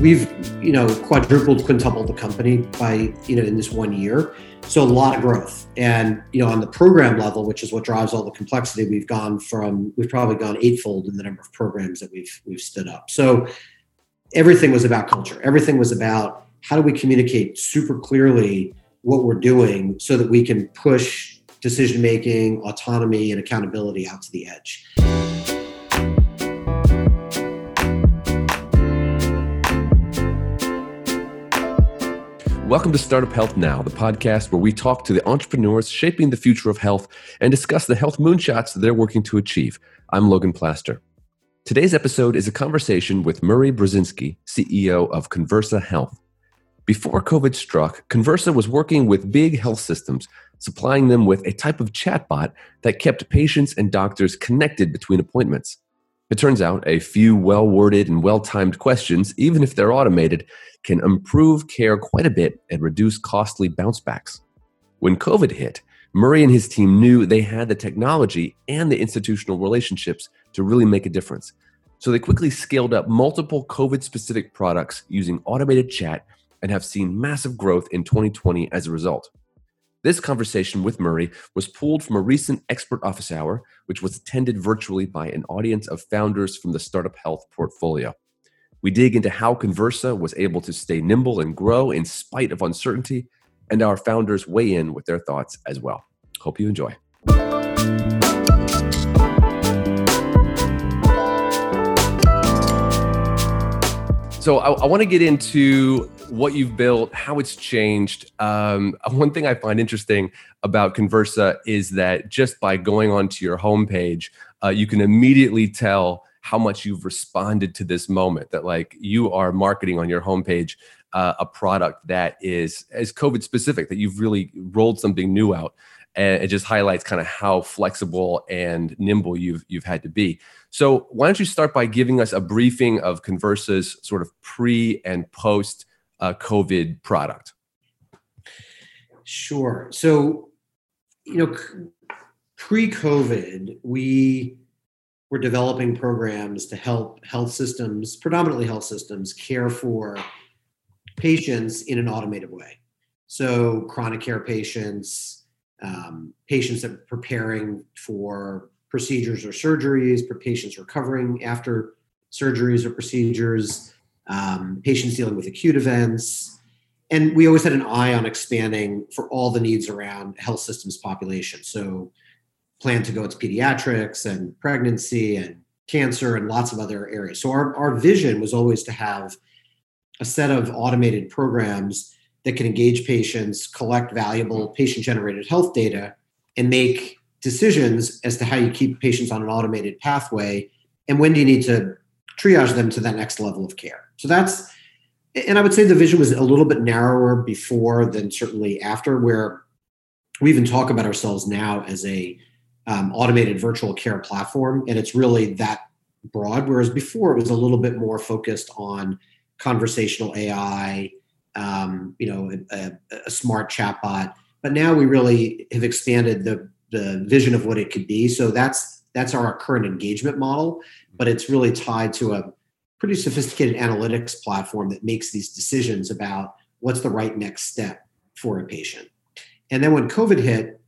we've you know quadrupled quintupled the company by you know in this one year. So a lot of growth. And you know on the program level which is what drives all the complexity we've gone from we've probably gone eightfold in the number of programs that we've we've stood up. So everything was about culture. Everything was about how do we communicate super clearly what we're doing so that we can push decision making autonomy and accountability out to the edge Welcome to Startup Health Now, the podcast where we talk to the entrepreneurs shaping the future of health and discuss the health moonshots they're working to achieve. I'm Logan Plaster. Today's episode is a conversation with Murray Brozinsky, CEO of Conversa Health. Before COVID struck, Conversa was working with big health systems, supplying them with a type of chatbot that kept patients and doctors connected between appointments. It turns out a few well worded and well timed questions, even if they're automated, can improve care quite a bit and reduce costly bounce backs. When COVID hit, Murray and his team knew they had the technology and the institutional relationships to really make a difference. So they quickly scaled up multiple COVID specific products using automated chat and have seen massive growth in 2020 as a result. This conversation with Murray was pulled from a recent expert office hour, which was attended virtually by an audience of founders from the Startup Health portfolio. We dig into how Conversa was able to stay nimble and grow in spite of uncertainty, and our founders weigh in with their thoughts as well. Hope you enjoy. So, I, I want to get into what you've built, how it's changed. Um, one thing I find interesting about Conversa is that just by going onto your homepage, uh, you can immediately tell how much you've responded to this moment that like you are marketing on your homepage uh, a product that is is covid specific that you've really rolled something new out and it just highlights kind of how flexible and nimble you've you've had to be so why don't you start by giving us a briefing of conversa's sort of pre and post uh, covid product sure so you know pre-covid we we're developing programs to help health systems, predominantly health systems, care for patients in an automated way. So, chronic care patients, um, patients that are preparing for procedures or surgeries, for patients recovering after surgeries or procedures, um, patients dealing with acute events. And we always had an eye on expanding for all the needs around health systems population. So, plan to go into pediatrics and pregnancy and cancer and lots of other areas. So our, our vision was always to have a set of automated programs that can engage patients, collect valuable patient generated health data, and make decisions as to how you keep patients on an automated pathway and when do you need to triage them to that next level of care. So that's and I would say the vision was a little bit narrower before than certainly after, where we even talk about ourselves now as a um, automated virtual care platform, and it's really that broad. Whereas before, it was a little bit more focused on conversational AI, um, you know, a, a, smart chatbot. But now we really have expanded the the vision of what it could be. So that's that's our current engagement model, but it's really tied to a pretty sophisticated analytics platform that makes these decisions about what's the right next step for a patient. And then when COVID hit,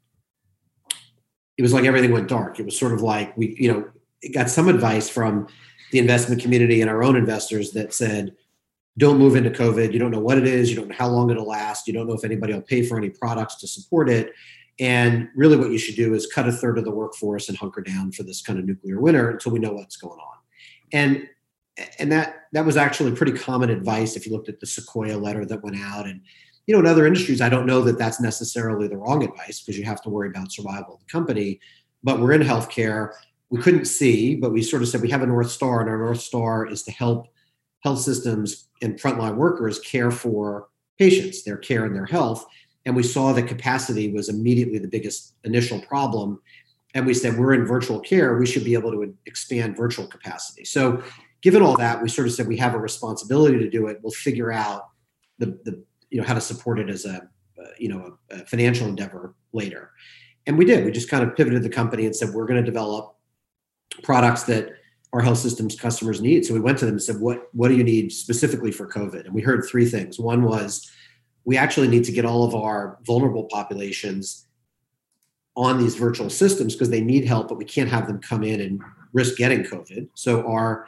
it was like everything went dark. It was sort of like we, you know, got some advice from the investment community and our own investors that said, don't move into COVID. You don't know what it is. You don't know how long it'll last. You don't know if anybody will pay for any products to support it. And really, what you should do is cut a third of the workforce and hunker down for this kind of nuclear winter until we know what's going on. And and that that was actually pretty common advice if you looked at the Sequoia letter that went out and you know, in other industries, I don't know that that's necessarily the wrong advice because you have to worry about survival of the company. But we're in healthcare. We couldn't see, but we sort of said we have a North Star, and our North Star is to help health systems and frontline workers care for patients, their care and their health. And we saw that capacity was immediately the biggest initial problem. And we said, we're in virtual care, we should be able to expand virtual capacity. So, given all that, we sort of said we have a responsibility to do it. We'll figure out the, the you know how to support it as a uh, you know a, a financial endeavor later and we did we just kind of pivoted the company and said we're going to develop products that our health systems customers need. So we went to them and said, "What what do you need specifically for COVID?" And we heard three things. One was we actually need to get all of our vulnerable populations on these virtual systems because they need help, but we can't have them come in and risk getting COVID. So our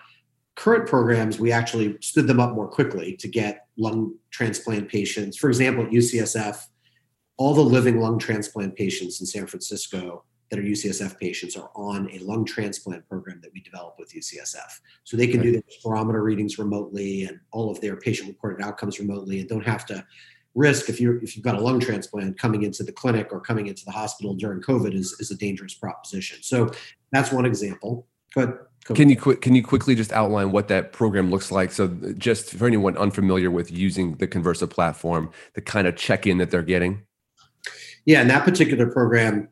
current programs, we actually stood them up more quickly to get lung transplant patients. For example, at UCSF, all the living lung transplant patients in San Francisco that are UCSF patients are on a lung transplant program that we developed with UCSF. So they can do their spirometer readings remotely and all of their patient reported outcomes remotely and don't have to risk if you're if you've got a lung transplant coming into the clinic or coming into the hospital during COVID is, is a dangerous proposition. So that's one example. Good. Can you quick can you quickly just outline what that program looks like? So just for anyone unfamiliar with using the Conversa platform, the kind of check-in that they're getting. Yeah, and that particular program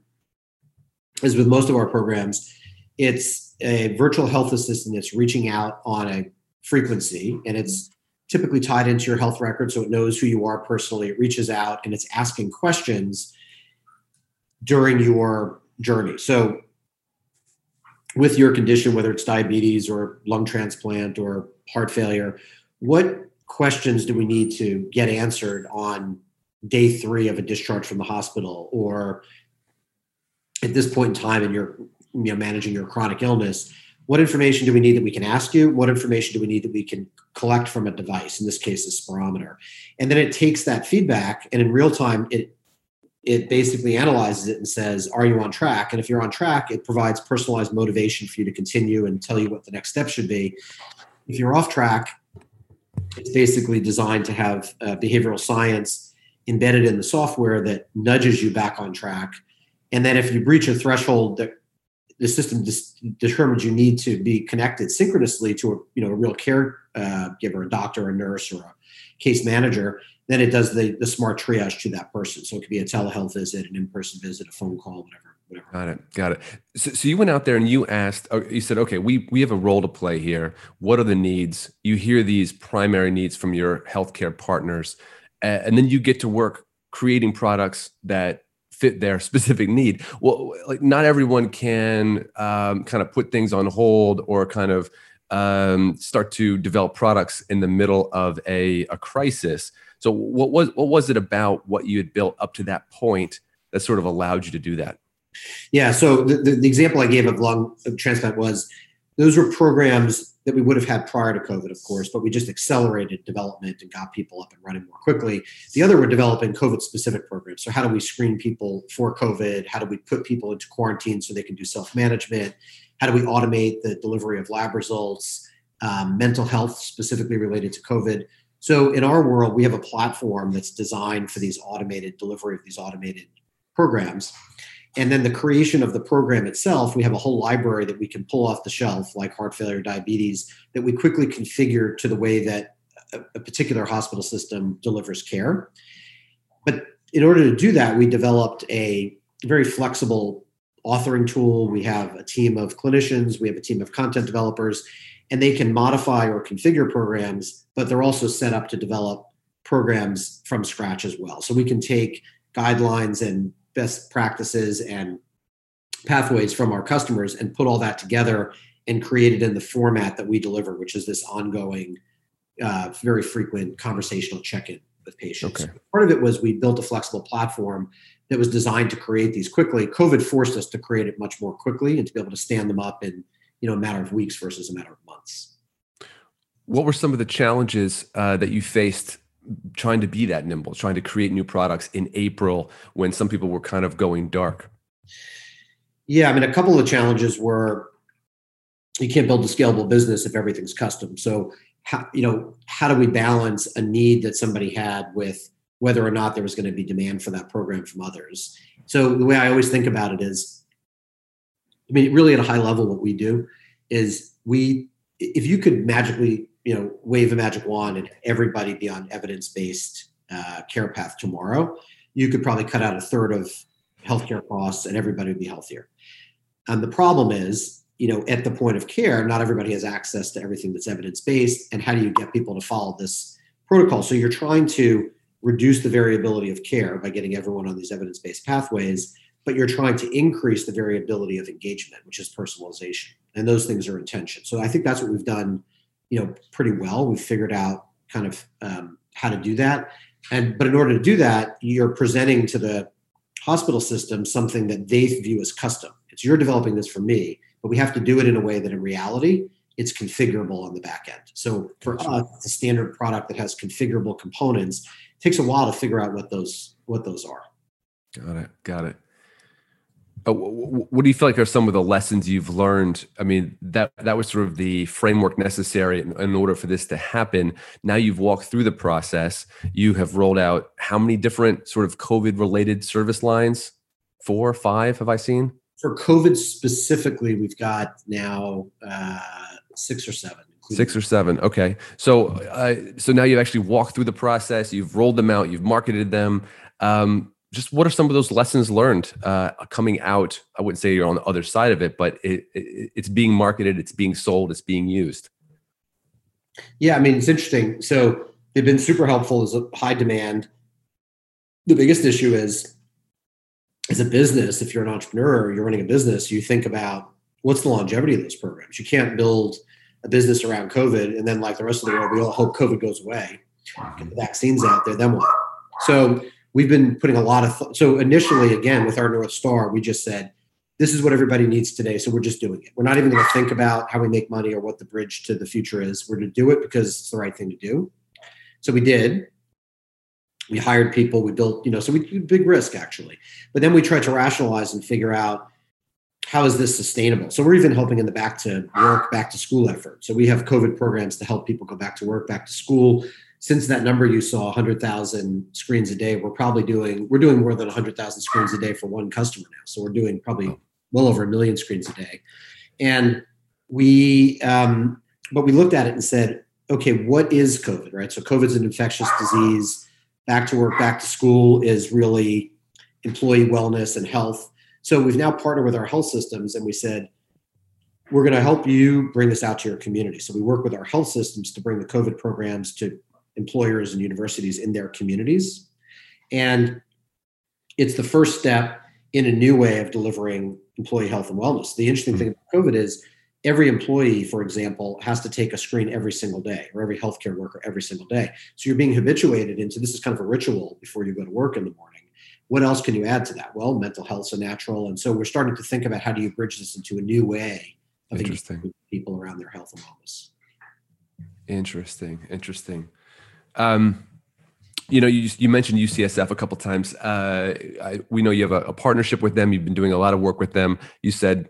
is with most of our programs, it's a virtual health assistant that's reaching out on a frequency and it's typically tied into your health record so it knows who you are personally. It reaches out and it's asking questions during your journey. So, with your condition, whether it's diabetes or lung transplant or heart failure, what questions do we need to get answered on day three of a discharge from the hospital or at this point in time in your you know managing your chronic illness what information do we need that we can ask you? What information do we need that we can collect from a device? In this case, a spirometer. And then it takes that feedback and in real time, it it basically analyzes it and says, Are you on track? And if you're on track, it provides personalized motivation for you to continue and tell you what the next step should be. If you're off track, it's basically designed to have uh, behavioral science embedded in the software that nudges you back on track. And then if you breach a threshold that the system dis- determines you need to be connected synchronously to a you know a real care uh, giver, a doctor, a nurse, or a case manager, then it does the the smart triage to that person. So it could be a telehealth visit, an in person visit, a phone call, whatever. Whatever. Got it. Got it. So, so you went out there and you asked, uh, you said, okay, we, we have a role to play here. What are the needs? You hear these primary needs from your healthcare partners, and then you get to work creating products that fit their specific need. Well, like not everyone can um, kind of put things on hold or kind of um, start to develop products in the middle of a, a crisis. So, what was what was it about what you had built up to that point that sort of allowed you to do that? Yeah. So the, the, the example I gave of lung transplant was those were programs that we would have had prior to COVID, of course, but we just accelerated development and got people up and running more quickly. The other were developing COVID specific programs. So, how do we screen people for COVID? How do we put people into quarantine so they can do self management? How do we automate the delivery of lab results? Um, mental health, specifically related to COVID. So, in our world, we have a platform that's designed for these automated delivery of these automated programs. And then the creation of the program itself, we have a whole library that we can pull off the shelf, like heart failure, diabetes, that we quickly configure to the way that a, a particular hospital system delivers care. But in order to do that, we developed a very flexible authoring tool. We have a team of clinicians, we have a team of content developers, and they can modify or configure programs, but they're also set up to develop programs from scratch as well. So we can take guidelines and best practices and pathways from our customers and put all that together and create it in the format that we deliver, which is this ongoing, uh, very frequent conversational check-in with patients. Okay. Part of it was we built a flexible platform that was designed to create these quickly. COVID forced us to create it much more quickly and to be able to stand them up in you know a matter of weeks versus a matter of months. What were some of the challenges uh, that you faced trying to be that nimble, trying to create new products in April when some people were kind of going dark? Yeah, I mean, a couple of the challenges were you can't build a scalable business if everything's custom. So, how, you know, how do we balance a need that somebody had with whether or not there was going to be demand for that program from others? So, the way I always think about it is, I mean, really at a high level, what we do is we, if you could magically you know wave a magic wand and everybody be on evidence-based uh, care path tomorrow you could probably cut out a third of healthcare costs and everybody would be healthier. And the problem is you know at the point of care not everybody has access to everything that's evidence-based and how do you get people to follow this protocol? So you're trying to reduce the variability of care by getting everyone on these evidence-based pathways but you're trying to increase the variability of engagement which is personalization. And those things are intention. So I think that's what we've done, you know, pretty well. We've figured out kind of um, how to do that, and but in order to do that, you're presenting to the hospital system something that they view as custom. It's you're developing this for me, but we have to do it in a way that in reality it's configurable on the back end. So for us, it's a standard product that has configurable components. It takes a while to figure out what those what those are. Got it. Got it. What do you feel like are some of the lessons you've learned? I mean, that that was sort of the framework necessary in, in, order for this to happen. Now you've walked through the process. You have rolled out how many different sort of COVID related service lines? Four, or five? Have I seen? For COVID specifically, we've got now uh, six or seven. Six or seven. Okay. So, uh, so now you've actually walked through the process. You've rolled them out. You've marketed them. Um, just what are some of those lessons learned uh, coming out? I wouldn't say you're on the other side of it, but it, it, it's being marketed, it's being sold, it's being used. Yeah, I mean it's interesting. So they've been super helpful. A high demand. The biggest issue is, as a business, if you're an entrepreneur, you're running a business, you think about what's the longevity of those programs. You can't build a business around COVID and then, like the rest of the world, we all hope COVID goes away, get the vaccines out there. Then what? So we've been putting a lot of th- so initially again with our north star we just said this is what everybody needs today so we're just doing it. We're not even going to think about how we make money or what the bridge to the future is. We're going to do it because it's the right thing to do. So we did. We hired people. We built you know so we took big risk actually. But then we tried to rationalize and figure out how is this sustainable? So we're even helping in the back to work back to school effort. So we have covid programs to help people go back to work back to school since that number you saw 100,000 screens a day, we're probably doing we're doing more than 100,000 screens a day for one customer now. So we're doing probably well over a million screens a day. And we um, but we looked at it and said, okay, what is COVID, right? So COVID's an infectious disease. Back to work, back to school is really employee wellness and health. So we've now partnered with our health systems and we said, we're going to help you bring this out to your community. So we work with our health systems to bring the COVID programs to employers and universities in their communities. And it's the first step in a new way of delivering employee health and wellness. The interesting thing about COVID is every employee, for example, has to take a screen every single day, or every healthcare worker every single day. So you're being habituated into this is kind of a ritual before you go to work in the morning. What else can you add to that? Well, mental health's a natural. And so we're starting to think about how do you bridge this into a new way of Interesting. people around their health and wellness. Interesting. Interesting. Um, you know, you, you mentioned UCSF a couple times. Uh, I, we know you have a, a, partnership with them. You've been doing a lot of work with them. You said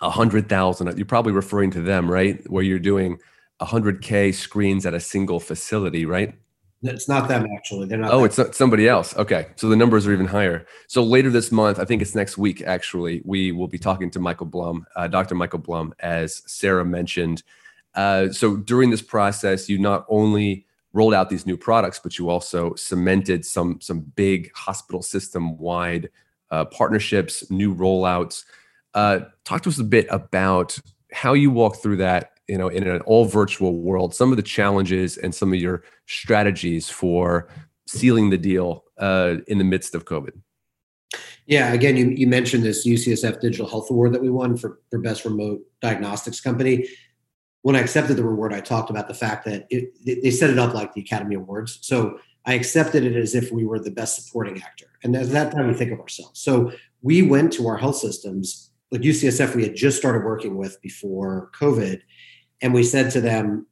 a hundred thousand. You're probably referring to them, right? Where you're doing a hundred k screens at a single facility, right? It's not them actually. They're not. Oh, it's somebody else. Okay, so the numbers are even higher. So later this month, I think it's next week. Actually, we will be talking to Michael Blum, uh, Dr. Michael Blum, as Sarah mentioned. Uh, so during this process, you not only rolled out these new products, but you also cemented some some big hospital system wide uh, partnerships, new rollouts. Uh, talk to us a bit about how you walk through that. You know, in an all virtual world, some of the challenges and some of your strategies for sealing the deal uh, in the midst of COVID. Yeah, again, you, you mentioned this UCSF Digital Health Award that we won for, for Best Remote Diagnostics Company when I accepted the reward, I talked about the fact that it, they set it up like the Academy Awards. So I accepted it as if we were the best supporting actor. And at that time, we think of ourselves. So we went to our health systems, like UCSF, we had just started working with before COVID, and we said to them,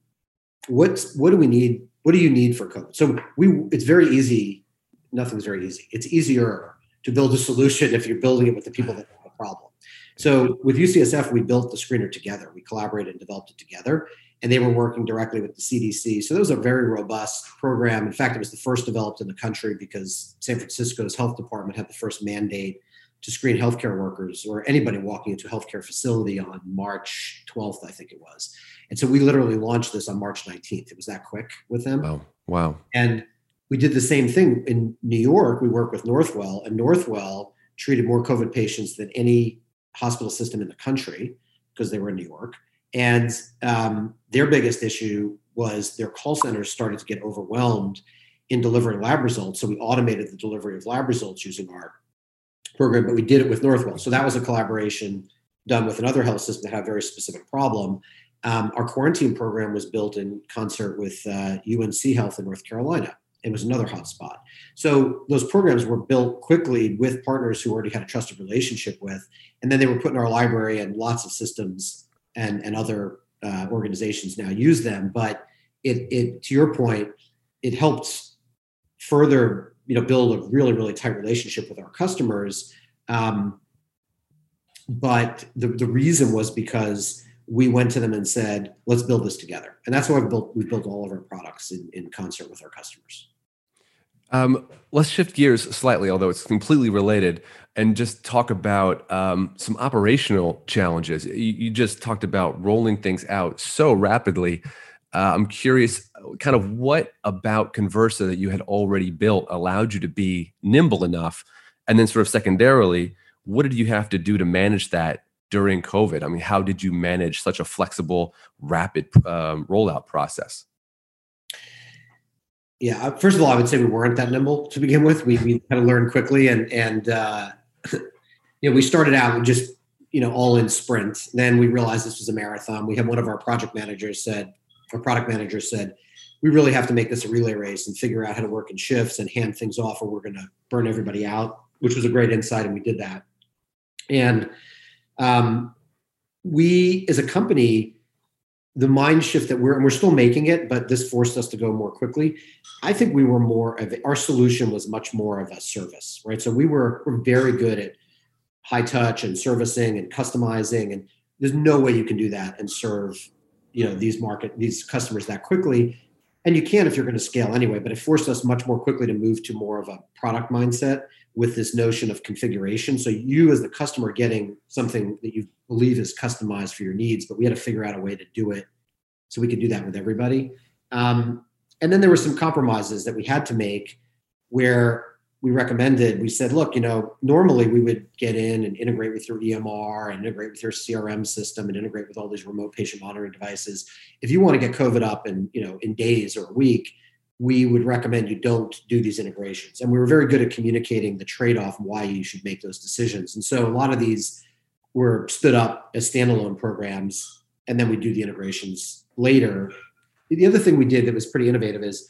"What what do we need? What do you need for COVID?" So we it's very easy. Nothing's very easy. It's easier to build a solution if you're building it with the people that have a problem. So with UCSF, we built the screener together. We collaborated and developed it together, and they were working directly with the CDC. So that was a very robust program. In fact, it was the first developed in the country because San Francisco's health department had the first mandate to screen healthcare workers or anybody walking into a healthcare facility on March 12th, I think it was. And so we literally launched this on March 19th. It was that quick with them. Wow. Wow. And we did the same thing in New York. We worked with Northwell, and Northwell treated more COVID patients than any hospital system in the country because they were in New York. And um, their biggest issue was their call centers started to get overwhelmed in delivering lab results. So we automated the delivery of lab results using our program, but we did it with Northwell. So that was a collaboration done with another health system that had a very specific problem. Um, our quarantine program was built in concert with uh, UNC Health in North Carolina. It was another hotspot. So those programs were built quickly with partners who already had a trusted relationship with, and then they were put in our library, and lots of systems and and other uh, organizations now use them. But it it to your point, it helped further you know build a really really tight relationship with our customers. Um, but the, the reason was because we went to them and said, let's build this together. And that's why we built, we've built all of our products in, in concert with our customers. Um, let's shift gears slightly, although it's completely related, and just talk about um, some operational challenges. You, you, just talked about rolling things out so rapidly. Uh, I'm curious, kind of what about Conversa that you had already built allowed you to be nimble enough? And then, sort of secondarily, what did you have to do to manage that during COVID? I mean, how did you manage such a flexible, rapid um, rollout process? Yeah, uh, first of all, I would say we weren't that nimble to begin with. We, we kind of learned quickly, and and uh, you know we started out just you know all in sprint. Then we realized this was a marathon. We had one of our project managers said, our product manager said, we really have to make this a relay race and figure out how to work in shifts and hand things off, or we're going to burn everybody out. Which was a great insight, and we did that. And um, we, as a company, the mind shift that we're and we're still making it, but this forced us to go more quickly. I think we were more of our solution was much more of a service, right? So we were we're very good at high touch and servicing and customizing, and there's no way you can do that and serve you know these market these customers that quickly and you can if you're going to scale anyway but it forced us much more quickly to move to more of a product mindset with this notion of configuration. So you as the customer getting something that you believe is customized for your needs, but we had to figure out a way to do it so we could do that with everybody. Um, and then there were some compromises that we had to make where we recommended, we said, look, you know, normally we would get in and integrate with your EMR and integrate with your CRM system and integrate with all these remote patient monitoring devices. If you want to get COVID up in, you know, in days or a week, we would recommend you don't do these integrations. And we were very good at communicating the trade off why you should make those decisions. And so a lot of these were stood up as standalone programs, and then we do the integrations later. The other thing we did that was pretty innovative is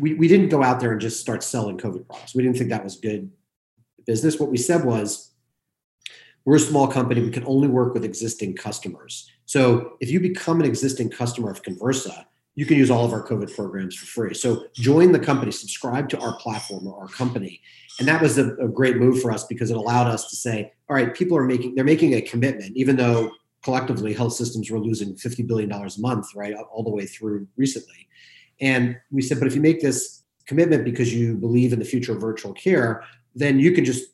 we, we didn't go out there and just start selling COVID products. We didn't think that was good business. What we said was, we're a small company. We can only work with existing customers. So if you become an existing customer of Conversa, you can use all of our COVID programs for free. So join the company, subscribe to our platform or our company. And that was a, a, great move for us because it allowed us to say, all right, people are making, they're making a commitment, even though collectively health systems were losing $50 billion a month, right? All the way through recently. And we said, but if you make this commitment because you believe in the future of virtual care, then you can just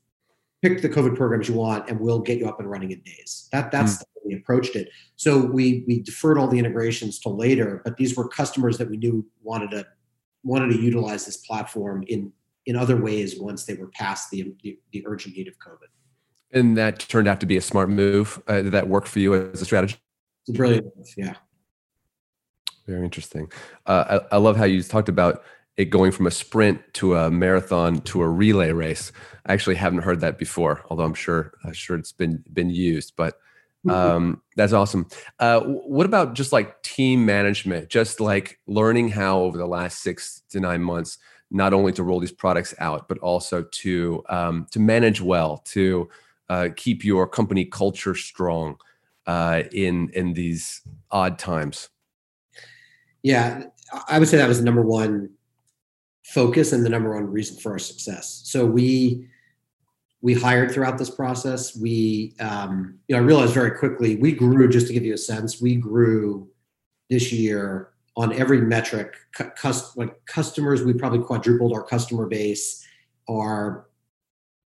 pick the COVID programs you want and we'll get you up and running in days. That that's mm. the way we approached it. So we we deferred all the integrations to later, but these were customers that we knew wanted to wanted to utilize this platform in in other ways once they were past the the, the urgent need of COVID. And that turned out to be a smart move. Uh, that worked for you as a strategy? It's brilliant. Yeah. Very interesting. Uh, I, I love how you talked about it going from a sprint to a marathon to a relay race. I actually haven't heard that before, although I'm sure I'm sure it's been been used. But mm-hmm. um, that's awesome. Uh, what about just like team management? Just like learning how over the last six to nine months, not only to roll these products out, but also to um, to manage well, to uh, keep your company culture strong uh, in in these odd times. Yeah, I would say that was the number one focus and the number one reason for our success. So we we hired throughout this process. We um, you know I realized very quickly we grew. Just to give you a sense, we grew this year on every metric. Cust- like customers, we probably quadrupled our customer base. Our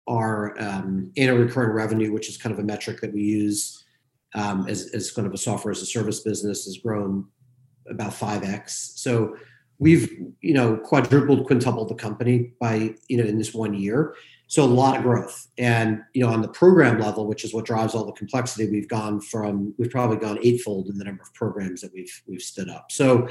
our um, annual recurring revenue, which is kind of a metric that we use um, as, as kind of a software as a service business, has grown about 5x. So we've you know quadrupled quintupled the company by you know in this one year so a lot of growth and you know on the program level which is what drives all the complexity we've gone from we've probably gone eightfold in the number of programs that we've we've stood up so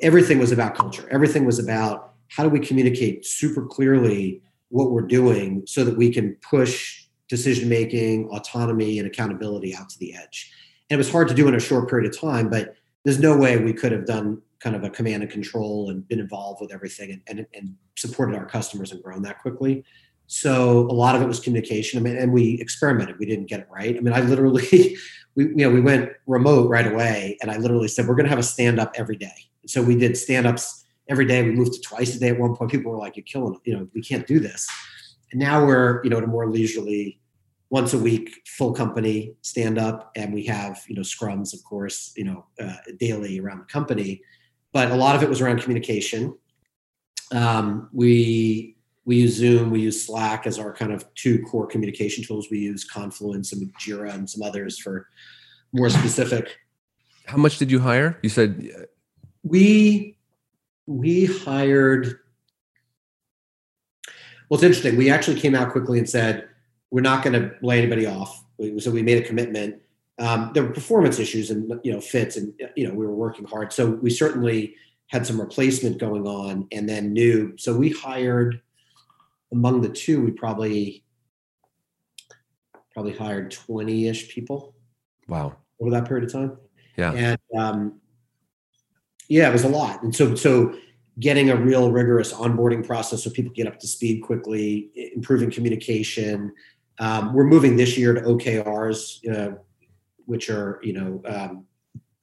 everything was about culture everything was about how do we communicate super clearly what we're doing so that we can push decision making, autonomy, and accountability out to the edge. And it was hard to do in a short period of time, but there's no way we could have done kind of a command and control and been involved with everything and, and, and supported our customers and grown that quickly. So a lot of it was communication. I mean, and we experimented. We didn't get it right. I mean, I literally, we you know, we went remote right away, and I literally said we're going to have a stand up every day. So we did stand ups every day. We moved to twice a day at one point. People were like, "You're killing. You know, we can't do this." And now we're you know at a more leisurely, once a week, full company stand up, and we have you know scrums, of course, you know, uh, daily around the company. But a lot of it was around communication. Um, we we use Zoom, we use Slack as our kind of two core communication tools. We use Confluence and Jira and some others for more specific. How much did you hire? You said we we hired. Well, it's interesting. We actually came out quickly and said we're not going to lay anybody off. So we made a commitment. Um, there were performance issues and you know fits, and you know we were working hard. So we certainly had some replacement going on, and then new. So we hired among the two, we probably probably hired 20-ish people. Wow. Over that period of time. Yeah. And um, yeah, it was a lot. And so so getting a real rigorous onboarding process so people get up to speed quickly, improving communication. Um, we're moving this year to OKRs, uh, which are you know um,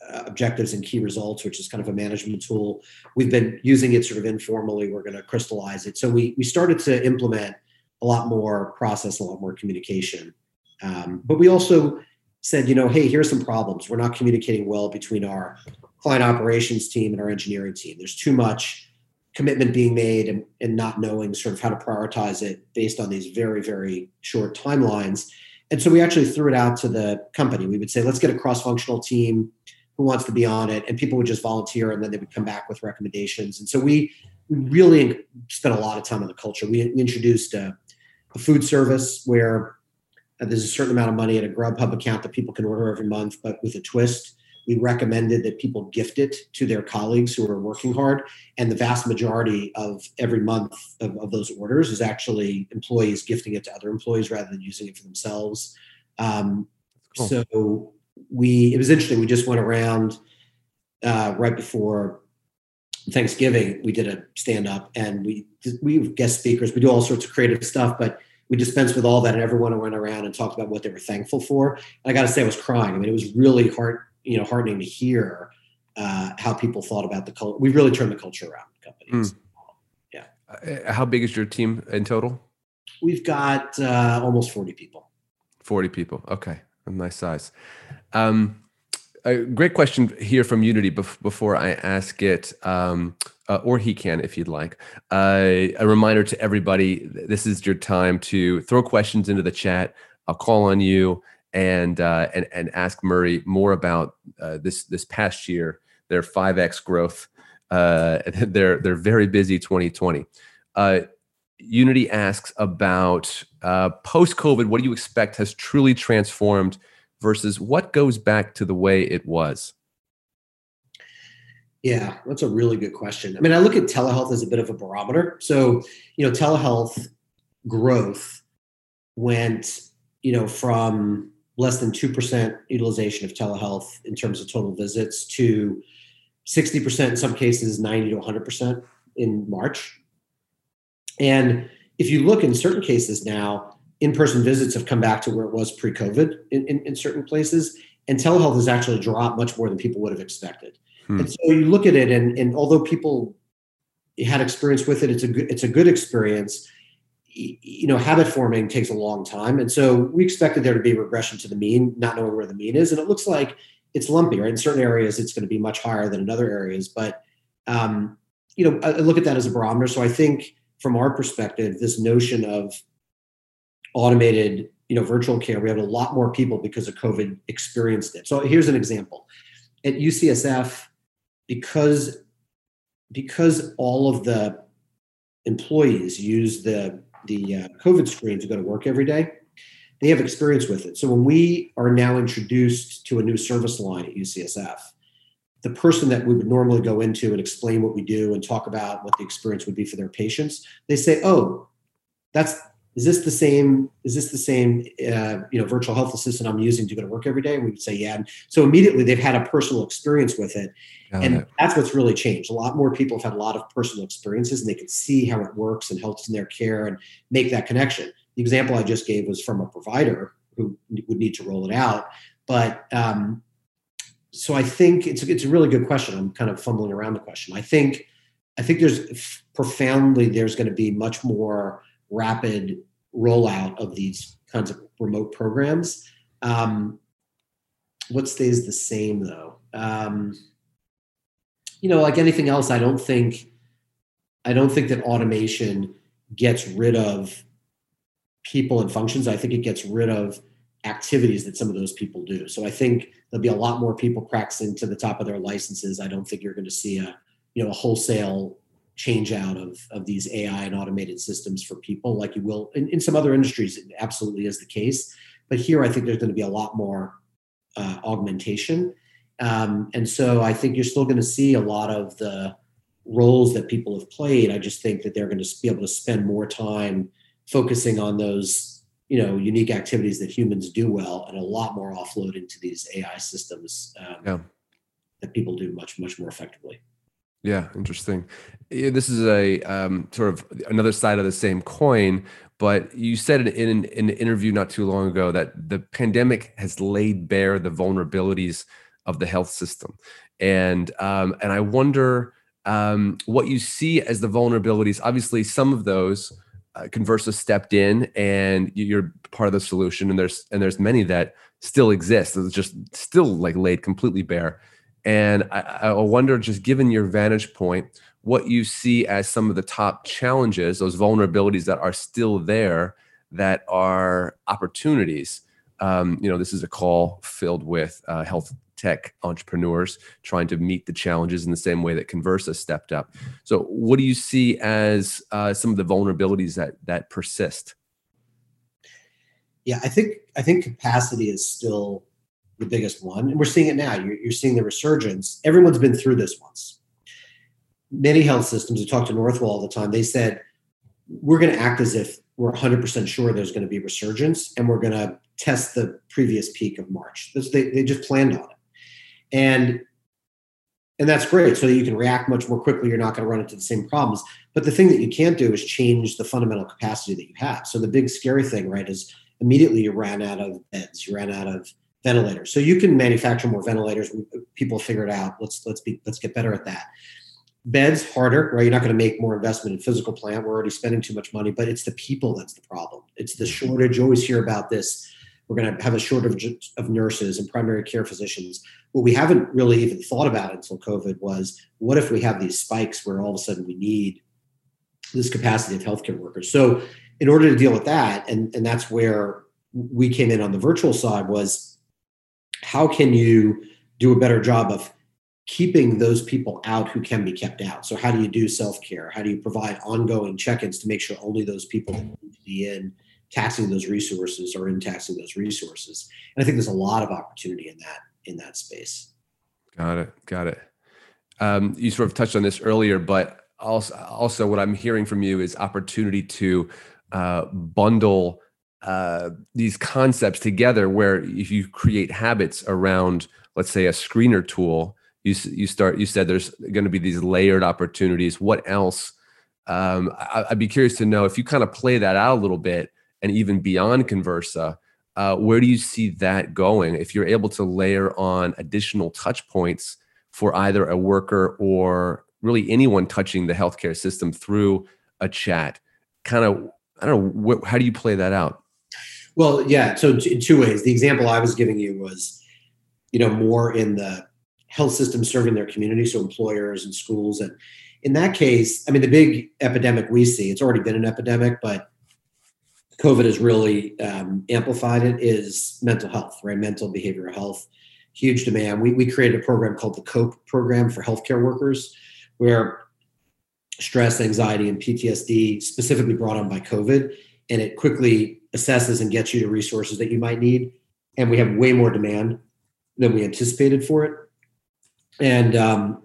uh, objectives and key results, which is kind of a management tool. We've been using it sort of informally. We're going to crystallize it. So we we started to implement a lot more process, a lot more communication. Um, but we also said, you know, hey, here's some problems. We're not communicating well between our client operations team and our engineering team. There's too much commitment being made and, and not knowing sort of how to prioritize it based on these very, very short timelines. And so we actually threw it out to the company. We would say, let's get a cross functional team who wants to be on it and people would just volunteer and then they would come back with recommendations and so we really spent a lot of time on the culture we, we introduced a, a, food service where uh, there's a certain amount of money at a grubhub account that people can order every month but with a twist we recommended that people gift it to their colleagues who are working hard and the vast majority of every month of, of those orders is actually employees gifting it to other employees rather than using it for themselves um, cool. so we it was interesting. We just went around uh, right before Thanksgiving. We did a stand up, and we we have guest speakers. We do all sorts of creative stuff, but we dispensed with all that, and everyone went around and talked about what they were thankful for. And I got to say, I was crying. I mean, it was really heart you know heartening to hear uh, how people thought about the culture. We really turned the culture around. Companies. Mm. Yeah. Uh, how big is your team in total? We've got uh, almost forty people. Forty people. Okay, a nice size. Um, a great question here from Unity before I ask it, um, uh, or he can if you'd like. Uh, a reminder to everybody this is your time to throw questions into the chat. I'll call on you and uh, and, and ask Murray more about uh, this this past year, their 5x growth. Uh, they're, they're very busy 2020. Uh, Unity asks about post COVID, what do you expect has truly transformed? versus what goes back to the way it was? Yeah, that's a really good question. I mean, I look at telehealth as a bit of a barometer. So, you know, telehealth growth went, you know, from less than 2% utilization of telehealth in terms of total visits to 60% in some cases, 90 to 100% in March. And if you look in certain cases now, in-person visits have come back to where it was pre-COVID in, in, in, certain places, and telehealth has actually dropped much more than people would have expected. Hmm. And so you look at it, and, and although people had experience with it, it's a good it's a good experience. You know, habit forming takes a long time, and so we expected there to be regression to the mean, not knowing where the mean is, and it looks like it's lumpy. Right, in certain areas, it's going to be much higher than in other areas, but um, you know, I look at that as a barometer. So I think from our perspective, this notion of automated you know virtual care we have a lot more people because of covid experienced it. So here's an example. At ucsf because because all of the employees use the the uh, covid screen to go to work every day they have experience with it. So when we are now introduced to a new service line at ucsf the person that we would normally go into and explain what we do and talk about what the experience would be for their patients they say oh that's is this the same is this the same uh, you know virtual health assistant i'm using to go to work every day? And we would say yeah. And so immediately they've had a personal experience with it. Got and it. that's what's really changed. A lot more people have had a lot of personal experiences and they can see how it works and helps in their care and make that connection. The example i just gave was from a provider who would need to roll it out. But um, so i think it's, it's a really good question. I'm kind of fumbling around the question. I think i think there's profoundly there's going to be much more rapid rollout of these kinds of remote programs. Um, what stays the same though? Um, you know, like anything else, I don't think I don't think that automation gets rid of people and functions. I think it gets rid of activities that some of those people do. So I think there'll be a lot more people practicing to the top of their licenses. I don't think you're going to see a you know a wholesale change out of, of these AI and automated systems for people, like you will in, in some other industries, it absolutely is the case. But here, I think there's going to be a lot more uh, augmentation. Um, and so I think you're still going to see a lot of the roles that people have played. I just think that they're going to be able to spend more time focusing on those, you know, unique activities that humans do well, and a lot more offload into these AI systems um, yeah. that people do much, much more effectively. Yeah, interesting. This is a um, sort of another side of the same coin. But you said in, in, in, an interview not too long ago that the pandemic has laid bare the vulnerabilities of the health system, and um, and I wonder um, what you see as the vulnerabilities. Obviously, some of those uh, Conversa stepped in, and you're part of the solution. And there's and there's many that still exist. It's just still like laid completely bare. And I, I wonder, just given your vantage point, what you see as some of the top challenges, those vulnerabilities that are still there, that are opportunities. Um, you know, this is a call filled with uh, health tech entrepreneurs trying to meet the challenges in the same way that Conversa stepped up. So, what do you see as uh, some of the vulnerabilities that that persist? Yeah, I think I think capacity is still the biggest one. And we're seeing it now. You're, you're seeing the resurgence. Everyone's been through this once. Many health systems, we talk to Northwell all the time, they said, we're going to act as if we're 100% sure there's going to be resurgence and we're going to test the previous peak of March. They, they just planned on it. And and that's great so that you can react much more quickly you're not going to run into the same problems but the thing that you can't do is change the fundamental capacity that you have so the big scary thing right is immediately you ran out of beds you ran out of ventilators. So you can manufacture more ventilators. People figure it out. Let's let's be let's get better at that. Beds harder, right? You're not going to make more investment in physical plant. We're already spending too much money, but it's the people that's the problem. It's the mm-hmm. shortage. You always hear about this. We're going to have a shortage of nurses and primary care physicians. What we haven't really even thought about until COVID was what if we have these spikes where all of a sudden we need this capacity of healthcare workers. So in order to deal with that, and, and that's where we came in on the virtual side was how can you do a better job of keeping those people out who can be kept out? So how do you do self-care? How do you provide ongoing check-ins to make sure only those people that need to be in taxing those resources are in taxing those resources? And I think there's a lot of opportunity in that in that space. Got it. Got it. Um, you sort of touched on this earlier, but also, also what I'm hearing from you is opportunity to uh, bundle uh, these concepts together where if you create habits around let's say a screener tool you you start you said there's going to be these layered opportunities. What else? Um, I, would be curious to know if you kind of play that out a little bit and even beyond conversa uh, where do you see that going? If you're able to layer on additional touch points for either a worker or really anyone touching the healthcare system through a chat kind of i don't know wh- how do you play that out well, yeah. So in two ways, the example I was giving you was, you know, more in the health system serving their community, so employers and schools. And in that case, I mean, the big epidemic we see, it's already been an epidemic, but COVID has really um, amplified it, is mental health, right? Mental behavioral health, huge demand. We, we created a program called the COPE program for healthcare workers, where stress, anxiety, and PTSD, specifically brought on by COVID, and it quickly assesses and gets you to resources that you might need. And we have way more demand than we anticipated for it. And, um,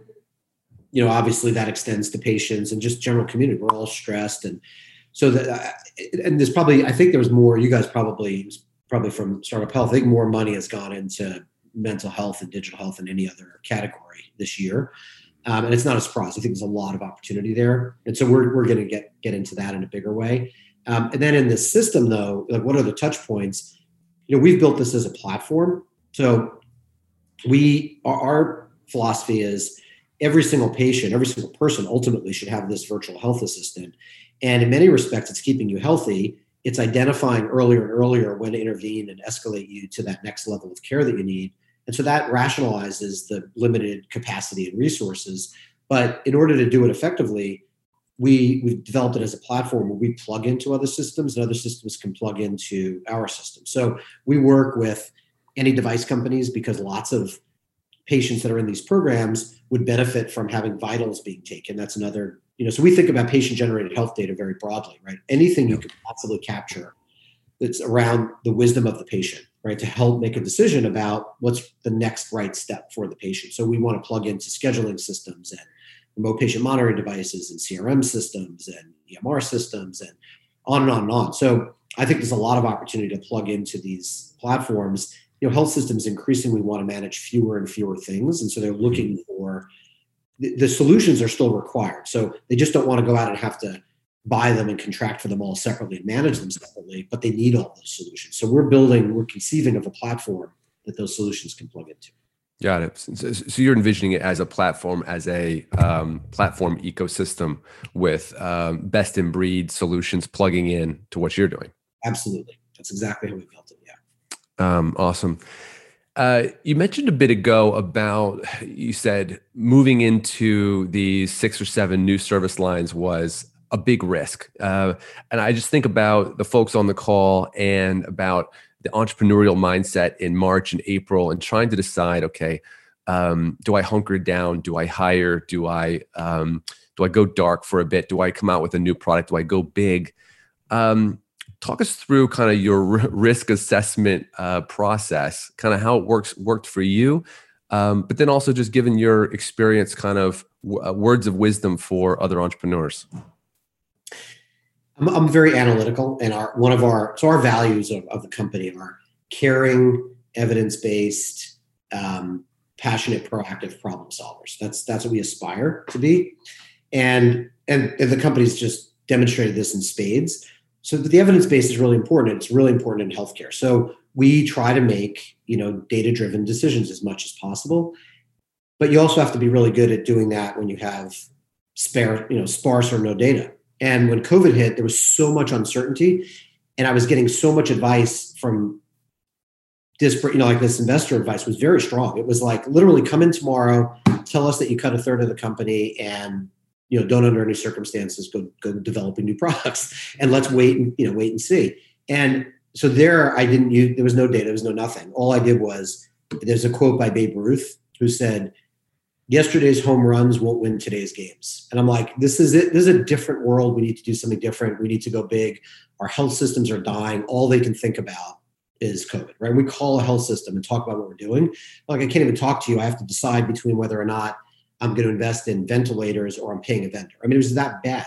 you know, obviously that extends to patients and just general community. We're all stressed. And so that uh, and there's probably I think there was more. You guys probably probably from startup health. I think more money has gone into mental health and digital health than any other category this year. Um, and it's not a surprise. I think there's a lot of opportunity there, and so we're we're going to get get into that in a bigger way. Um, and then in the system, though, like what are the touch points? You know, we've built this as a platform. So we our, philosophy is every single patient, every single person ultimately should have this virtual health assistant. And in many respects, it's keeping you healthy. It's identifying earlier and earlier when to intervene and escalate you to that next level of care that you need. And so that rationalizes the limited capacity and resources. But in order to do it effectively, we, we've developed it as a platform where we plug into other systems and other systems can plug into our system. So we work with any device companies because lots of patients that are in these programs would benefit from having vitals being taken. That's another, you know, so we think about patient generated health data very broadly, right? Anything you could possibly capture that's around the wisdom of the patient, right? To help make a decision about what's the next right step for the patient. So we want to plug into scheduling systems and remote patient monitoring devices and CRM systems and EMR systems and on and on and on. So I think there's a lot of opportunity to plug into these platforms you know health systems increasingly want to manage fewer and fewer things and so they're looking mm-hmm. for the, the, solutions are still required so they just don't want to go out and have to buy them and contract for them all separately and manage them separately but they need all those solutions so we're building we're conceiving of a platform that those solutions can plug into Got it. So, so, you're envisioning it as a platform, as a um, platform ecosystem with um, best in breed solutions plugging in to what you're doing. Absolutely, that's exactly how we built it. Yeah. Um, awesome. Uh, you mentioned a bit ago about you said moving into these six or seven new service lines was a big risk, uh, and I just think about the folks on the call and about the entrepreneurial mindset in March and April, and trying to decide, okay, um, do I hunker down? Do I hire? Do I um, do I go dark for a bit? Do I come out with a new product? Do I go big? Um, talk us through kind of your risk assessment uh, process, kind of how it works worked for you, um, but then also just given your experience, kind of w- uh, words of wisdom for other entrepreneurs. I'm, I'm, very analytical, and our one of our so our values of, of the company are caring, evidence based, um, passionate, proactive problem solvers. That's that's what we aspire to be, and and, and the company's just demonstrated this in spades so the evidence base is really important. It's really important in healthcare. So we try to make you know data driven decisions as much as possible, but you also have to be really good at doing that when you have spare you know sparse or no data. And when COVID hit, there was so much uncertainty, and I was getting so much advice from disparate, you know, like this investor advice was very strong. It was like literally come in tomorrow, tell us that you cut a third of the company, and you know don't under any circumstances go go developing new products and let's wait and you know wait and see and so there i didn't use there was no data there was no nothing all i did was there's a quote by babe ruth who said yesterday's home runs won't win today's games and i'm like this is it this is a different world we need to do something different we need to go big our health systems are dying all they can think about is covid right we call a health system and talk about what we're doing like i can't even talk to you i have to decide between whether or not I'm going to invest in ventilators or I'm paying a vendor. I mean, it was that bad.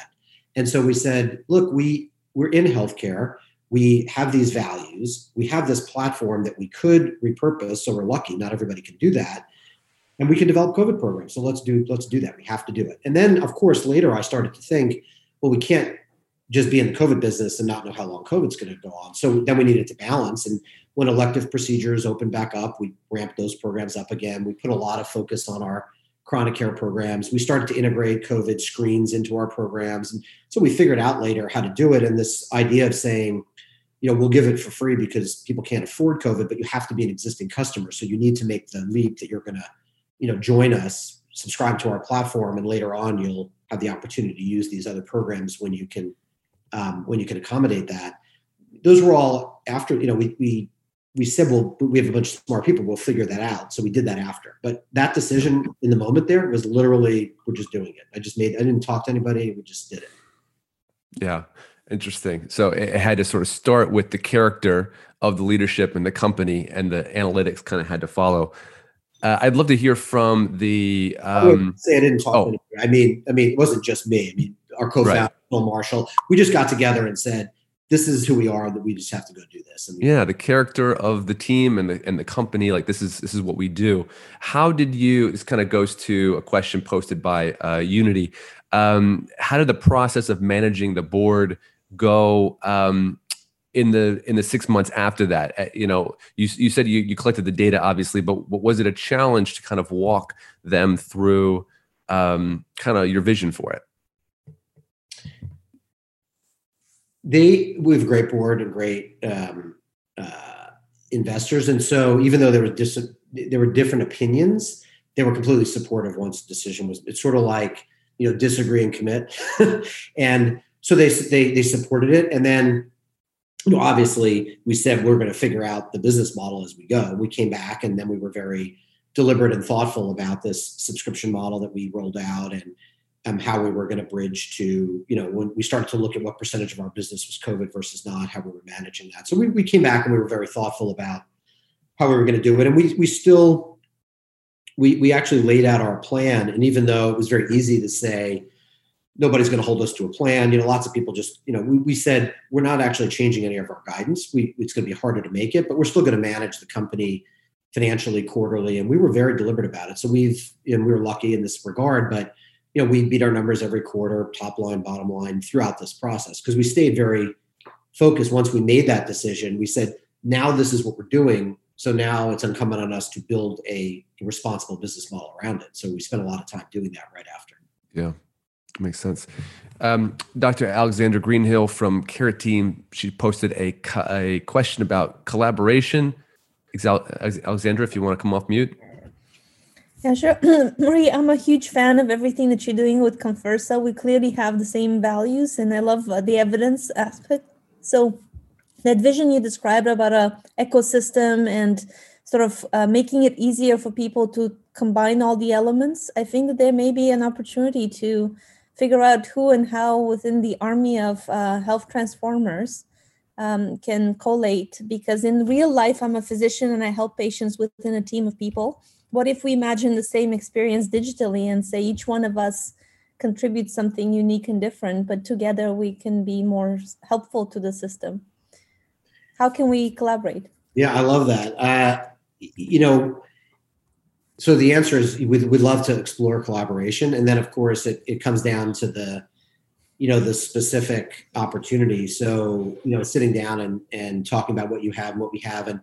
And so we said, look, we we're in healthcare. We have these values. We have this platform that we could repurpose. So we're lucky. Not everybody can do that. And we can develop COVID programs. So let's do let's do that. We have to do it. And then, of course, later I started to think, well, we can't just be in the COVID business and not know how long COVID's going to go on. So then we needed to balance. And when elective procedures opened back up, we ramped those programs up again. We put a lot of focus on our chronic care programs. We started to integrate COVID screens into our programs. And so we figured out later how to do it. And this idea of saying, you know, we'll give it for free because people can't afford COVID, but you have to be an existing customer. So you need to make the leap that you're going to, you know, join us, subscribe to our platform, and later on you'll have the opportunity to use these other programs when you can, um, when you can accommodate that. Those were all after, you know, we, we we said, well, we have a bunch of smart people. We'll figure that out. So we did that after. But that decision in the moment there was literally, we're just doing it. I just made, I didn't talk to anybody. We just did it. Yeah. Interesting. So it had to sort of start with the character of the leadership and the company, and the analytics kind of had to follow. Uh, I'd love to hear from the. Um, I say I didn't talk. Oh. I mean, I mean, it wasn't just me. I mean, our co-founder right. Bill Marshall. We just got together and said, "This is who we are. That we just have to go do this." And yeah, the character of the team and the and the company, like this is this is what we do. How did you? This kind of goes to a question posted by uh, Unity. Um, how did the process of managing the board go? Um, in the in the six months after that uh, you know you, you said you, you collected the data obviously but was it a challenge to kind of walk them through um, kind of your vision for it? They we have a great board and great um, uh, investors and so even though there were dis- there were different opinions they were completely supportive once the decision was it's sort of like you know disagree and commit. And so they they they supported it and then you know, obviously we said we're going to figure out the business model as we go. We came back and then we were very deliberate and thoughtful about this subscription model that we rolled out and um, how we were going to bridge to, you know, when we started to look at what percentage of our business was COVID versus not, how we were managing that. So we, we came back and we were very thoughtful about how we were going to do it. And we, we still, we, we actually laid out our plan. And even though it was very easy to say, nobody's going to hold us to a plan. You know, lots of people just, you know, we, we said we're not actually changing any of our guidance. We, it's going to be harder to make it, but we're still going to manage the company financially quarterly. And we were very deliberate about it. So we've, and we were lucky in this regard, but, you know, we beat our numbers every quarter, top line, bottom line throughout this process because we stayed very focused. Once we made that decision, we said, now this is what we're doing. So now it's incumbent on us to build a responsible business model around it. So we spent a lot of time doing that right after. Yeah. Makes sense. Um, Dr. Alexandra Greenhill from Team, she posted a, a question about collaboration. Alexandra, if you want to come off mute. Yeah, sure. Murray, I'm a huge fan of everything that you're doing with Conversa. We clearly have the same values, and I love uh, the evidence aspect. So, that vision you described about a ecosystem and sort of uh, making it easier for people to combine all the elements, I think that there may be an opportunity to figure out who and how within the army of uh, health transformers um, can collate because in real life i'm a physician and i help patients within a team of people. What if we imagine the same experience digitally and say each one of us contributes something unique and different but together we can be more helpful to the system? How can we collaborate? Yeah i love that. Uh, you know so the answer is we'd, we'd love to explore collaboration. And then of course it, it comes down to the you know the specific opportunity. So you know sitting down and and talking about what you have and what we have. And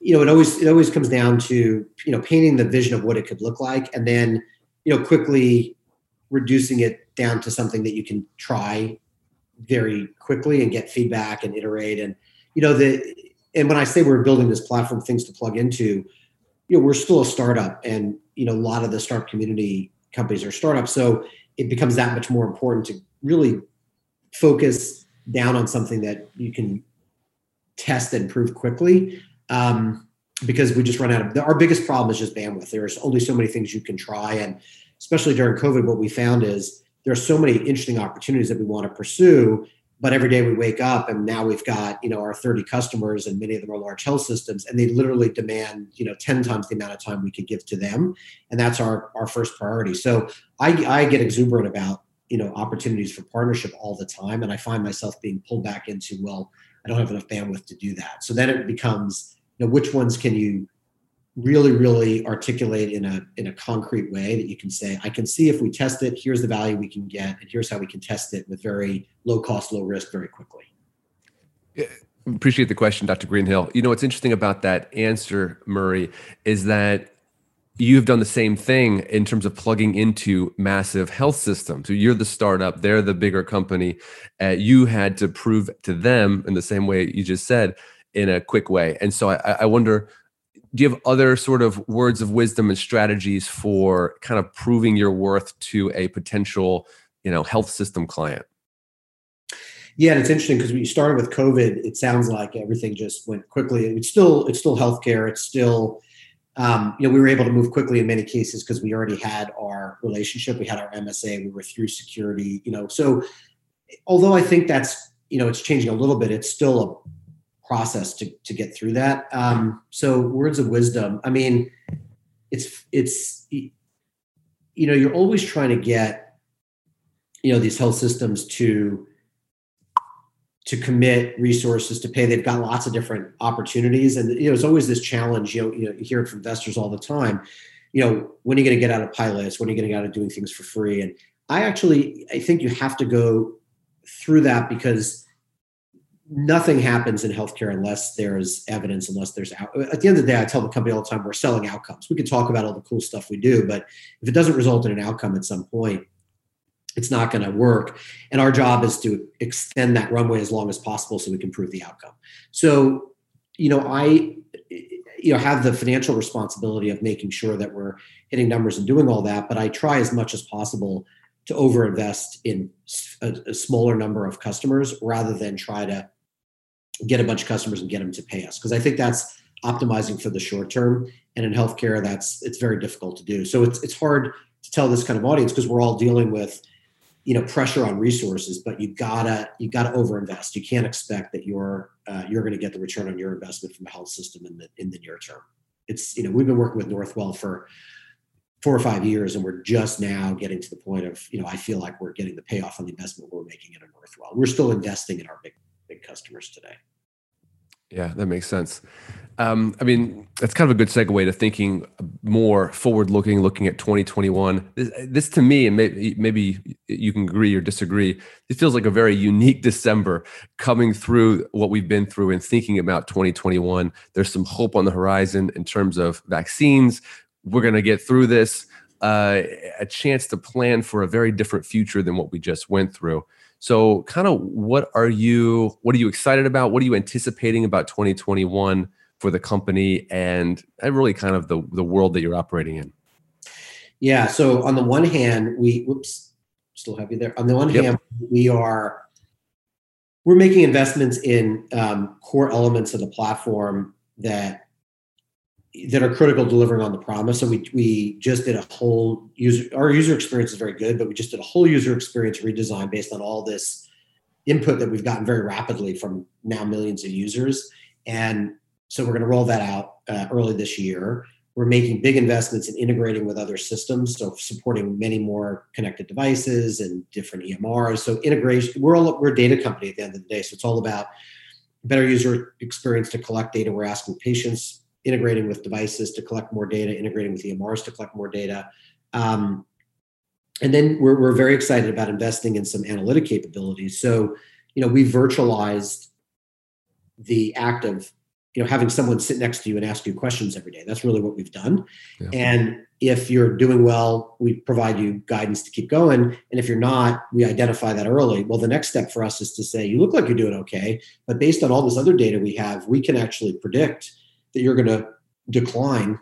you know it always it always comes down to you know painting the vision of what it could look like and then you know quickly reducing it down to something that you can try very quickly and get feedback and iterate. And you know the and when i say we're building this platform things to plug into you know we're still a startup and you know a lot of the startup community companies are startups. So it becomes that much more important to really focus down on something that you can test and prove quickly um, because we just run out of our biggest problem is just bandwidth. There's only so many things you can try. And especially during covid what we found is there are so many interesting opportunities that we want to pursue but every day we wake up and now we've got you know our 30 customers and many of them are large health systems and they literally demand you know 10 times the amount of time we could give to them and that's our our first priority. So i i get exuberant about you know opportunities for partnership all the time and i find myself being pulled back into well i don't have enough bandwidth to do that. So then it becomes you know which ones can you really really articulate in a in a concrete way that you can say i can see if we test it here's the value we can get and here's how we can test it with very low cost low risk very quickly yeah, appreciate the question dr greenhill you know what's interesting about that answer murray is that you've done the same thing in terms of plugging into massive health systems. So you're the startup, they're the bigger company. Uh, you had to prove to them in the same way you just said in a quick way. And so I, I wonder do you have other sort of words of wisdom and strategies for kind of proving your worth to a potential you know health system client? Yeah and it's interesting because you started with covid it sounds like everything just went quickly. It's still it's still healthcare. It's still um, you know we were able to move quickly in many cases because we already had our relationship. We had our msa we were through security you know. So although i think that's you know it's changing a little bit it's still a process to, to get through that. Um, so words of wisdom. I mean, it's it's you know you're always trying to get you know these health systems to to commit resources to pay. They've got lots of different opportunities, and you know, it's always this challenge. You know, you, know, you hear it from investors all the time. You know, when are you going to get out of pilots? When are you going to get out of doing things for free? And I actually, I think you have to go through that because nothing happens in healthcare unless there's evidence, unless there's out. At the end of the day, I tell the company all the time, we're selling outcomes. We can talk about all the cool stuff we do, but if it doesn't result in an outcome at some point, it's not going to work. And our job is to extend that runway as long as possible so we can prove the outcome. So, you know, I you know have the financial responsibility of making sure that we're hitting numbers and doing all that, but I try as much as possible to overinvest in a, a smaller number of customers rather than try to get a bunch of customers and get them to pay us. Because I think that's optimizing for the short term and in healthcare that's it's very difficult to do. So it's it's hard to tell this kind of audience because we're all dealing with you know pressure on resources but you gotta you gotta overinvest. You can't expect that you're uh, you're going to get the return on your investment from the health system in the in the near term. It's you know we've been working with northwell for four or five years and we're just now getting to the point of you know i feel like we're getting the payoff on the investment we're making in northwell. We're still investing in our big big customers today yeah, that makes sense. Um, I mean, that's kind of a good segue to thinking more forward looking, looking at 2021. This, this to me, and maybe, maybe you can agree or disagree, it feels like a very unique December coming through what we've been through and thinking about 2021. There's some hope on the horizon in terms of vaccines. We're going to get through this. Uh, a chance to plan for a very different future than what we just went through. So, kind of, what are you? What are you excited about? What are you anticipating about 2021 for the company, and really kind of the the world that you're operating in? Yeah. So, on the one hand, we whoops, still have you there. On the one yep. hand, we are we're making investments in um, core elements of the platform that that are critical delivering on the promise. So we we just did a whole user our user experience is very good, but we just did a whole user experience redesign based on all this input that we've gotten very rapidly from now millions of users. And so we're going to roll that out uh, early this year. We're making big investments in integrating with other systems, so supporting many more connected devices and different EMRs. So integration, we're all we're a data company at the end of the day, so it's all about better user experience to collect data. We're asking patients integrating with devices to collect more data, integrating with EMRs to collect more data. Um, and then we're, we're very excited about investing in some analytic capabilities. So, you know, we virtualized the act of, you know, having someone sit next to you and ask you questions every day. That's really what we've done. Yeah. And if you're doing well, we provide you guidance to keep going. And if you're not, we identify that early. Well, the next step for us is to say, you look like you're doing okay, but based on all this other data we have, we can actually predict that you're going to decline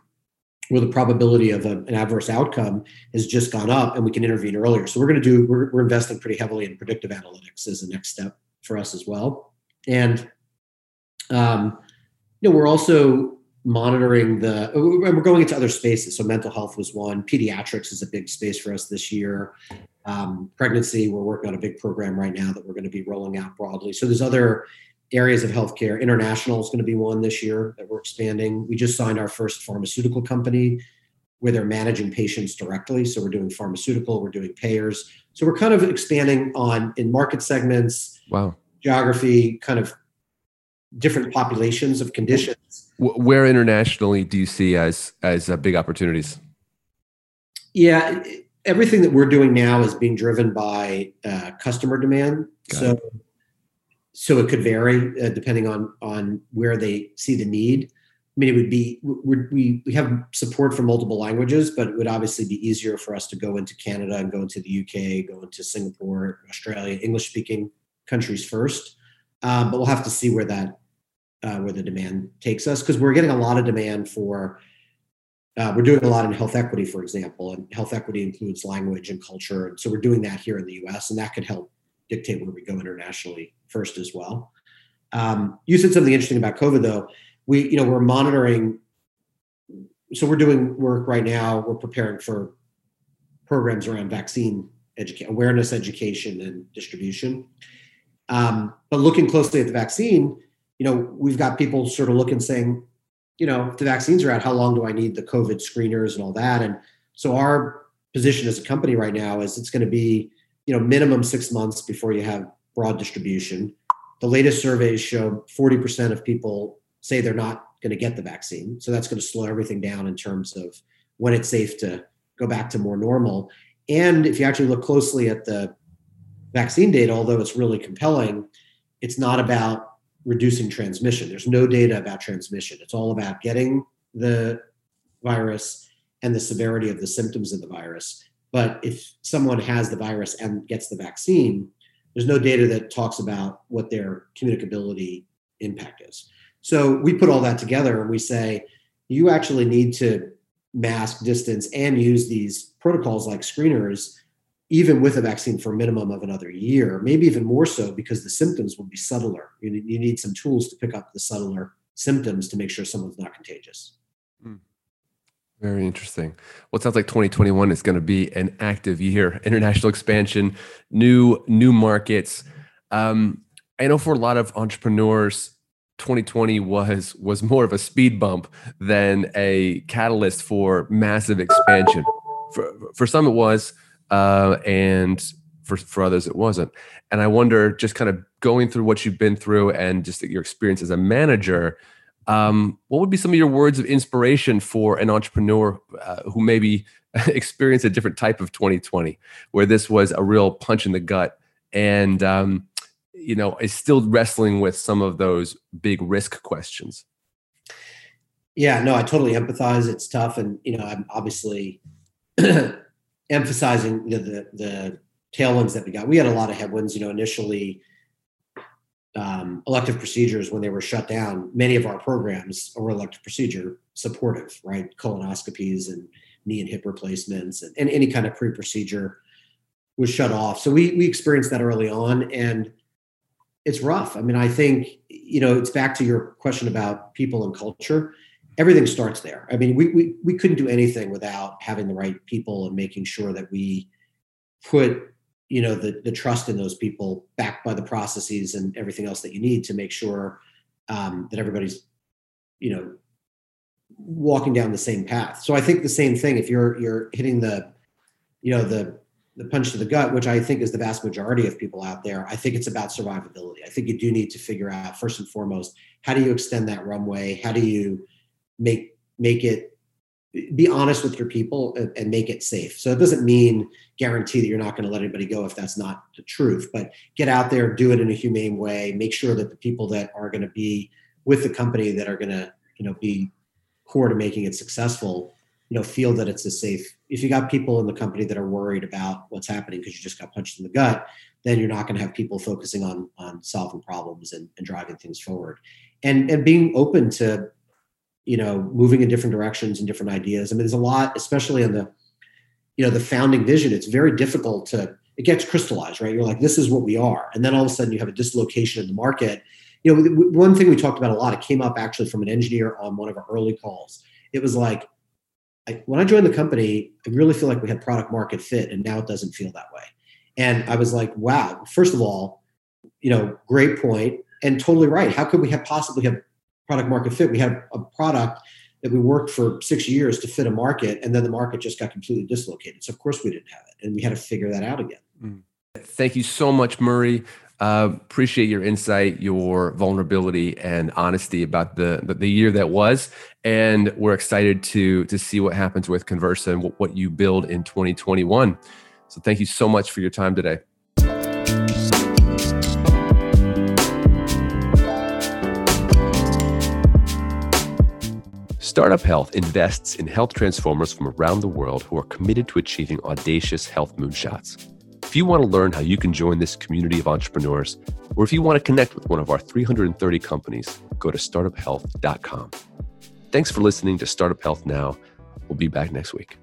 where the probability of a, an adverse outcome has just gone up and we can intervene earlier. So we're going to do, we're, we're investing pretty heavily in predictive analytics as the next step for us as well. And, um, you know, we're also monitoring the, we're going into other spaces. So mental health was one, pediatrics is a big space for us this year. Um, pregnancy, we're working on a big program right now that we're going to be rolling out broadly. So there's other areas of healthcare. International is going to be one this year that we're expanding. We just signed our first pharmaceutical company where they're managing patients directly. So we're doing pharmaceutical, we're doing payers. So we're kind of expanding on in market segments, wow, geography, kind of different populations of conditions. Where internationally do you see as as uh, big opportunities? Yeah, everything that we're doing now is being driven by uh, customer demand. Got so. It so it could vary uh, depending on on where they see the need. I mean, it would be we we have support for multiple languages, but it would obviously be easier for us to go into Canada and go into the UK, go into Singapore, Australia, English speaking countries first. Um, but we'll have to see where that uh, where the demand takes us because we're getting a lot of demand for. Uh, we're doing a lot in health equity, for example, and health equity includes language and culture, and so we're doing that here in the U.S. and that could help dictate where we go internationally first as well. Um, you said something interesting about COVID, though. We, you know, we're monitoring. So we're doing work right now. We're preparing for programs around vaccine education, awareness, education, and distribution. Um, but looking closely at the vaccine, you know, we've got people sort of looking, saying, you know, if the vaccines are out, how long do I need the COVID screeners and all that? And so our position as a company right now is it's going to be you know, minimum six months before you have broad distribution. The latest surveys show 40% of people say they're not going to get the vaccine. So that's going to slow everything down in terms of when it's safe to go back to more normal. And if you actually look closely at the vaccine data, although it's really compelling, it's not about reducing transmission. There's no data about transmission. It's all about getting the virus and the severity of the symptoms of the virus. But if someone has the virus and gets the vaccine, there's no data that talks about what their communicability impact is. So we put all that together and we say, you actually need to mask, distance, and use these protocols like screeners, even with a vaccine for a minimum of another year, maybe even more so because the symptoms will be subtler. You need, some tools to pick up the subtler symptoms to make sure someone's not contagious. Mm. Very interesting. Well, it sounds like 2021 is going to be an active year. International expansion, new new markets. Um, I know for a lot of entrepreneurs, 2020 was was more of a speed bump than a catalyst for massive expansion. For for some, it was, uh, and for for others, it wasn't. And I wonder, just kind of going through what you've been through and just your experience as a manager um, what would be some of your words of inspiration for an entrepreneur uh, who maybe experienced a different type of 2020, where this was a real punch in the gut, and um, you know is still wrestling with some of those big risk questions? Yeah, no, I totally empathize. It's tough, and you know, I'm obviously emphasizing you know, the the tailwinds that we got. We had a lot of headwinds. You know, initially um, elective procedures when they were shut down, many of our programs were elective procedure supportive, right? Colonoscopies and knee and hip replacements and, and any kind of pre-procedure was shut off. So we we experienced that early on and it's rough. I mean, I think, you know, it's back to your question about people and culture. Everything starts there. I mean, we we we couldn't do anything without having the right people and making sure that we put you know the the trust in those people backed by the processes and everything else that you need to make sure um, that everybody's you know walking down the same path. So i think the same thing if you're you're hitting the you know the the punch to the gut which i think is the vast majority of people out there i think it's about survivability. I think you do need to figure out first and foremost how do you extend that runway? How do you make make it be honest with your people and, and, make it safe. So it doesn't mean guarantee that you're not going to let anybody go if that's not the truth, but get out there, do it in a humane way, make sure that the people that are going to be with the company that are going to, you know, be core to making it successful, you know, feel that it's a safe. If you got people in the company that are worried about what's happening because you just got punched in the gut, then you're not going to have people focusing on on solving problems and, and driving things forward. And and being open to you know moving in different directions and different ideas. I mean there's a lot especially in the you know the founding vision it's very difficult to it gets crystallized right? You're like this is what we are. And then all of a sudden you have a dislocation in the market. You know one thing we talked about a lot it came up actually from an engineer on one of our early calls. It was like I, when i joined the company i really feel like we had product market fit and now it doesn't feel that way. And i was like wow first of all you know great point. And totally right how could we have possibly have product market fit. We had a product that we worked for six years to fit a market, and then the market just got completely dislocated. So of course we didn't have it, and we had to figure that out again. Mm. Thank you so much, Murray. Uh, appreciate your insight, your vulnerability, and honesty about the, the, year that was, and we're excited to to see what happens with Conversa and what you build in 2021. So thank you so much for your time today. Startup Health invests in health transformers from around the world who are committed to achieving audacious health moonshots. If you want to learn how you can join this community of entrepreneurs, or if you want to connect with one of our 330 companies, go to startuphealth.com. Thanks for listening to Startup Health Now. We'll be back next week.